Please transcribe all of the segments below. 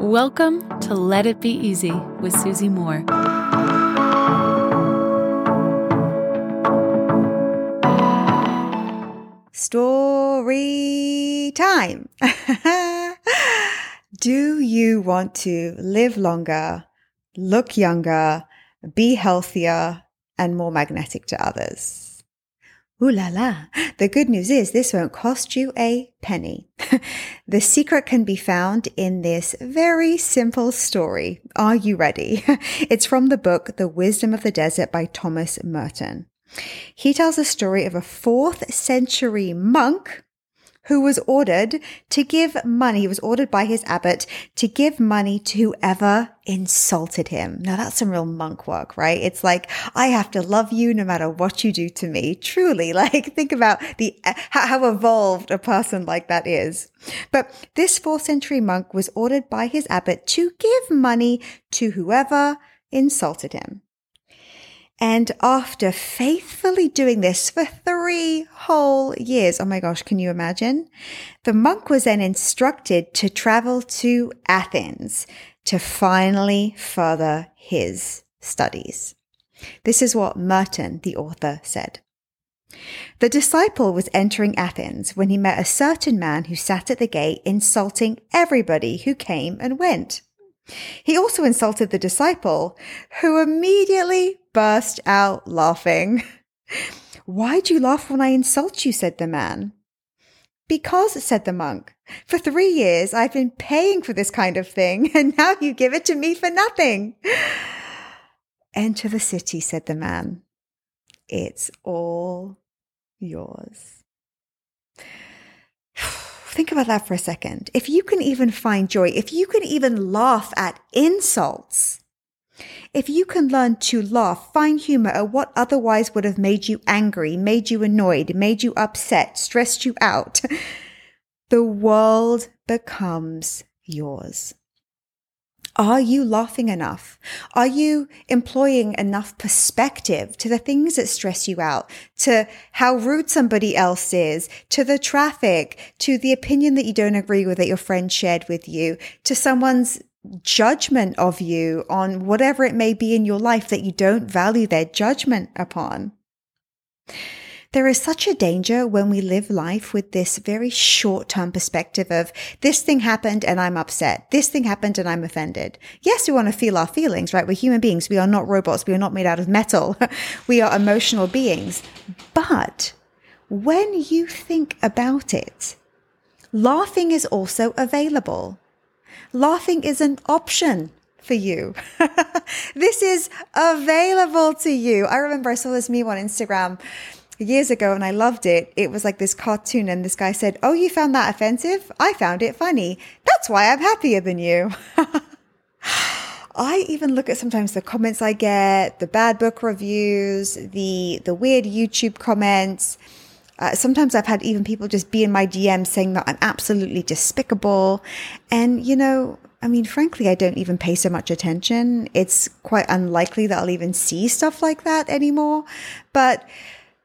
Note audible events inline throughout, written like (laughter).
Welcome to Let It Be Easy with Susie Moore. Story time. (laughs) Do you want to live longer, look younger, be healthier, and more magnetic to others? Ooh la la. The good news is this won't cost you a penny. (laughs) the secret can be found in this very simple story. Are you ready? (laughs) It's from the book The Wisdom of the Desert by Thomas Merton. He tells a story of a fourth century monk who was ordered to give money. He was ordered by his abbot to give money to whoever insulted him. Now that's some real monk work, right? It's like, I have to love you no matter what you do to me. Truly, (laughs) like think about the, how evolved a person like that is. But this fourth century monk was ordered by his abbot to give money to whoever insulted him. And after faithfully doing this for three whole years, oh my gosh, can you imagine? The monk was then instructed to travel to Athens to finally further his studies. This is what Merton, the author, said. The disciple was entering Athens when he met a certain man who sat at the gate insulting everybody who came and went. He also insulted the disciple, who immediately burst out laughing. (laughs) Why do you laugh when I insult you? said the man. Because, said the monk, for three years I've been paying for this kind of thing, (laughs) and now you give it to me for nothing. (gasps) Enter the city, said the man. It's all yours. (sighs) Think about that for a second. If you can even find joy, if you can even laugh at insults, if you can learn to laugh, find humor at what otherwise would have made you angry, made you annoyed, made you upset, stressed you out, (laughs) the world becomes yours. Are you laughing enough? Are you employing enough perspective to the things that stress you out, to how rude somebody else is, to the traffic, to the opinion that you don't agree with that your friend shared with you, to someone's judgment of you on whatever it may be in your life that you don't value their judgment upon? There is such a danger when we live life with this very short term perspective of this thing happened and I'm upset. This thing happened and I'm offended. Yes, we want to feel our feelings, right? We're human beings. We are not robots. We are not made out of metal. (laughs) we are emotional beings. But when you think about it, laughing is also available. Laughing is an option for you. (laughs) this is available to you. I remember I saw this meme on Instagram years ago and I loved it. It was like this cartoon and this guy said, Oh, you found that offensive? I found it funny. That's why I'm happier than you. (laughs) I even look at sometimes the comments I get, the bad book reviews, the, the weird YouTube comments. Uh, sometimes I've had even people just be in my DM saying that I'm absolutely despicable. And, you know, I mean, frankly, I don't even pay so much attention. It's quite unlikely that I'll even see stuff like that anymore. But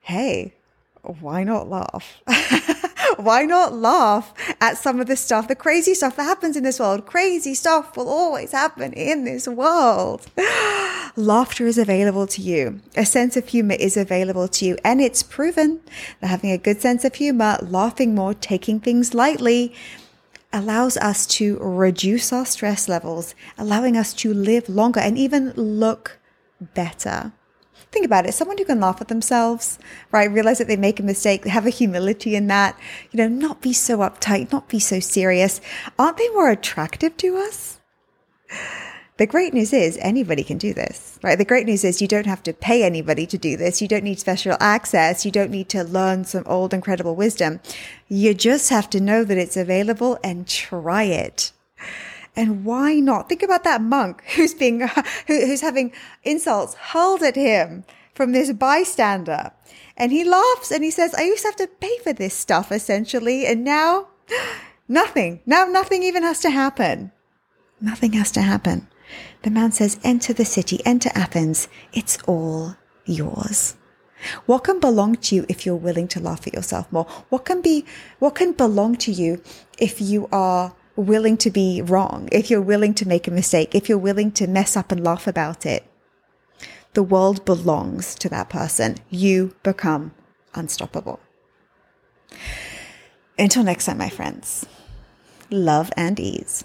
hey, why not laugh? (laughs) why not laugh at some of the stuff, the crazy stuff that happens in this world? Crazy stuff will always happen in this world. (gasps) Laughter is available to you. A sense of humor is available to you. And it's proven that having a good sense of humor, laughing more, taking things lightly, allows us to reduce our stress levels, allowing us to live longer and even look better think about it. Someone who can laugh at themselves, right? Realize that they make a mistake, have a humility in that, you know, not be so uptight, not be so serious. Aren't they more attractive to us? The great news is anybody can do this, right? The great news is you don't have to pay anybody to do this. You don't need special access. You don't need to learn some old incredible wisdom. You just have to know that it's available and try it. And why not? Think about that monk who's being, (laughs) who's having insults hurled at him from this bystander. And he laughs and he says, I used to have to pay for this stuff essentially. And now (gasps) nothing. Now nothing even has to happen. Nothing has to happen. The man says, enter the city, enter Athens. It's all yours. What can belong to you if you're willing to laugh at yourself more? What can be, what can belong to you if you are willing to be wrong, if you're willing to make a mistake, if you're willing to mess up and laugh about it, the world belongs to that person. You become unstoppable. Until next time, my friends, love and ease.